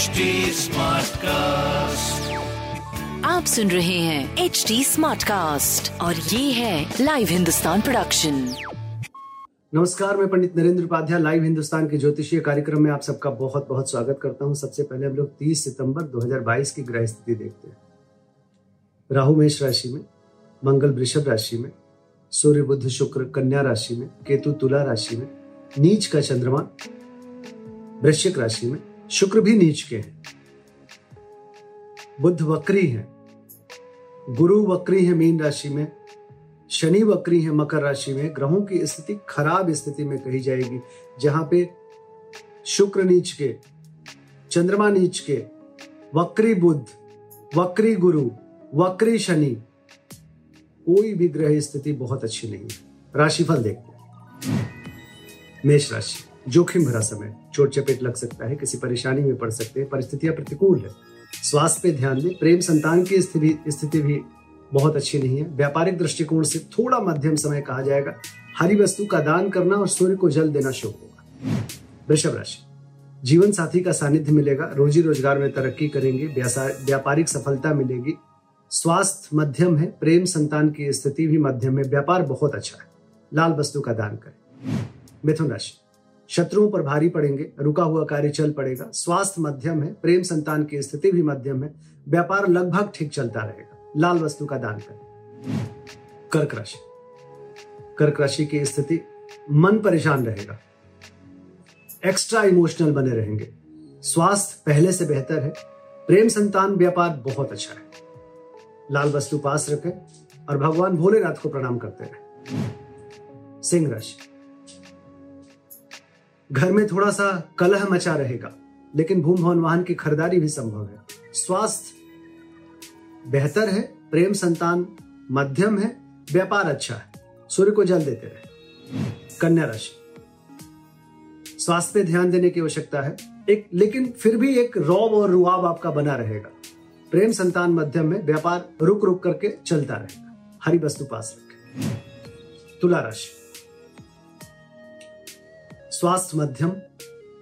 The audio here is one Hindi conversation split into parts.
HD Smartcast. आप सुन रहे हैं एच डी स्मार्ट कास्ट और ये है लाइव हिंदुस्तान प्रोडक्शन नमस्कार मैं पंडित नरेंद्र उपाध्याय लाइव हिंदुस्तान के ज्योतिषीय कार्यक्रम में आप सबका बहुत बहुत स्वागत करता हूँ। सबसे पहले हम लोग 30 सितंबर 2022 की ग्रह स्थिति देखते हैं। राहु मेष राशि में मंगल वृषभ राशि में सूर्य बुद्ध शुक्र कन्या राशि में केतु तुला राशि में नीच का चंद्रमा वृश्चिक राशि में शुक्र भी नीच के हैं। बुद्ध वक्री है। गुरु वक्री है मीन राशि में। शनि वक्री है मकर राशि में। ग्रहों की स्थिति खराब स्थिति में कही जाएगी, जहाँ पे शुक्र नीच के, चंद्रमा नीच के, वक्री बुद्ध, वक्री गुरु, वक्री शनि, कोई भी ग्रह स्थिति बहुत अच्छी नहीं है। राशिफल देखते हैं। मेष राशि। जोखिम भरा समय, चोट चपेट लग सकता है, किसी परेशानी में पड़ सकते हैं, परिस्थितियाँ प्रतिकूल है। स्वास्थ्य पे ध्यान दें, प्रेम संतान की स्थिति स्थिति भी बहुत अच्छी नहीं है। व्यापारिक दृष्टिकोण से थोड़ा मध्यम समय कहा जाएगा। हरी वस्तु का दान करना और सूर्य को जल देना शुभ होगा। वृषभ राशि। जीवन साथी का सानिध्य मिलेगा, रोजी रोज़गार में तरक्की करेंगे व्यापारिक सफलता मिलेगी। स्वास्थ्य मध्यम है, प्रेम संतान की स्थिति भी मध्यम है, व्यापार बहुत अच्छा है। लाल वस्तु का दान करें। मिथुन राशि। शत्रुओं पर भारी पड़ेंगे, रुका हुआ कार्य चल पड़ेगा, स्वास्थ्य मध्यम है, प्रेम संतान की स्थिति भी मध्यम है, व्यापार लगभग ठीक चलता रहेगा, लाल वस्तु का दान करें। कर्क राशि कर्क राशि की स्थिति, मन परेशान रहेगा। एक्स्ट्रा इमोशनल बने रहेंगे। स्वास्थ्य पहले से बेहतर है, प्रेम संतान व्यापार बहुत अच्छा है। लाल वस्तु पास रखें और भगवान भोलेनाथ को प्रणाम करते रहे। सिंह राशि। घर में थोड़ा सा कलह मचा रहेगा, लेकिन भूम भवन वाहन की खरीदारी भी संभव है। स्वास्थ्य बेहतर है, प्रेम संतान मध्यम है, व्यापार अच्छा है। सूर्य को जल देते रहे। कन्या राशि। स्वास्थ्य पे ध्यान देने की आवश्यकता है। एक, लेकिन फिर भी एक रौब और रुआब आपका बना रहेगा। प्रेम संतान मध्यम में व्यापार रुक रुक करके चलता रहेगा। हरी वस्तु पास रखें। तुला राशि। स्वास्थ्य मध्यम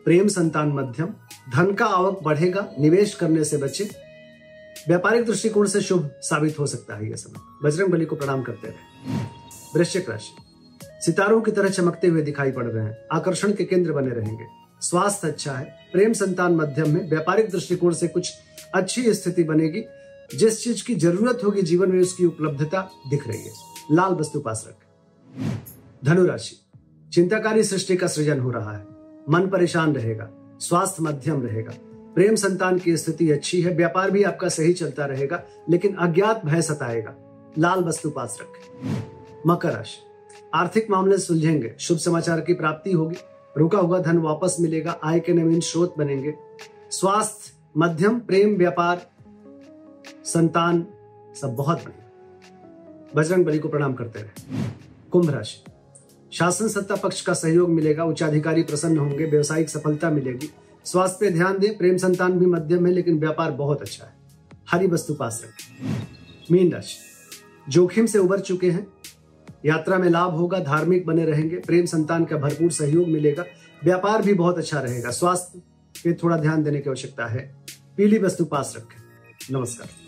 प्रेम संतान मध्यम, धन का आवक बढ़ेगा, निवेश करने से बचे। व्यापारिक दृष्टिकोण से शुभ साबित हो सकता है यह समय बजरंग बली को प्रणाम करते रहे। वृश्चिक राशि। सितारों की तरह चमकते हुए दिखाई पड़ रहे हैं। आकर्षण के केंद्र बने रहेंगे। स्वास्थ्य अच्छा है। प्रेम संतान मध्यम में व्यापारिक दृष्टिकोण से कुछ अच्छी स्थिति बनेगी। जिस चीज़ की ज़रूरत होगी जीवन में उसकी उपलब्धता दिख रही है। लाल वस्तु पास रखें। धनुराशि। चिंताकारी सृष्टि का सृजन हो रहा है। मन परेशान रहेगा, स्वास्थ्य मध्यम रहेगा। प्रेम संतान की स्थिति अच्छी है, व्यापार भी आपका सही चलता रहेगा, लेकिन अज्ञात भय सताएगा। लाल वस्तु पास रखें। मकर राशि। आर्थिक मामले सुलझेंगे, शुभ समाचार की प्राप्ति होगी। रुका हुआ धन वापस मिलेगा, आय के नवीन स्रोत बनेंगे। स्वास्थ्य मध्यम, प्रेम, व्यापार, संतान सब बहुत बढ़िया। बजरंग बली को प्रणाम करते रहे। कुंभ राशि। शासन सत्ता पक्ष का सहयोग मिलेगा, उच्चाधिकारी प्रसन्न होंगे, व्यवसायिक सफलता मिलेगी। स्वास्थ्य पे ध्यान दें, प्रेम संतान भी मध्यम है, लेकिन व्यापार बहुत अच्छा है। हरी वस्तु पास रखें। मीन राशि। जोखिम से उबर चुके हैं। यात्रा में लाभ होगा, धार्मिक बने रहेंगे, प्रेम संतान का भरपूर सहयोग मिलेगा, व्यापार भी बहुत अच्छा रहेगा। स्वास्थ्य पे थोड़ा ध्यान देने की आवश्यकता है। पीली वस्तु पास रखें। नमस्कार।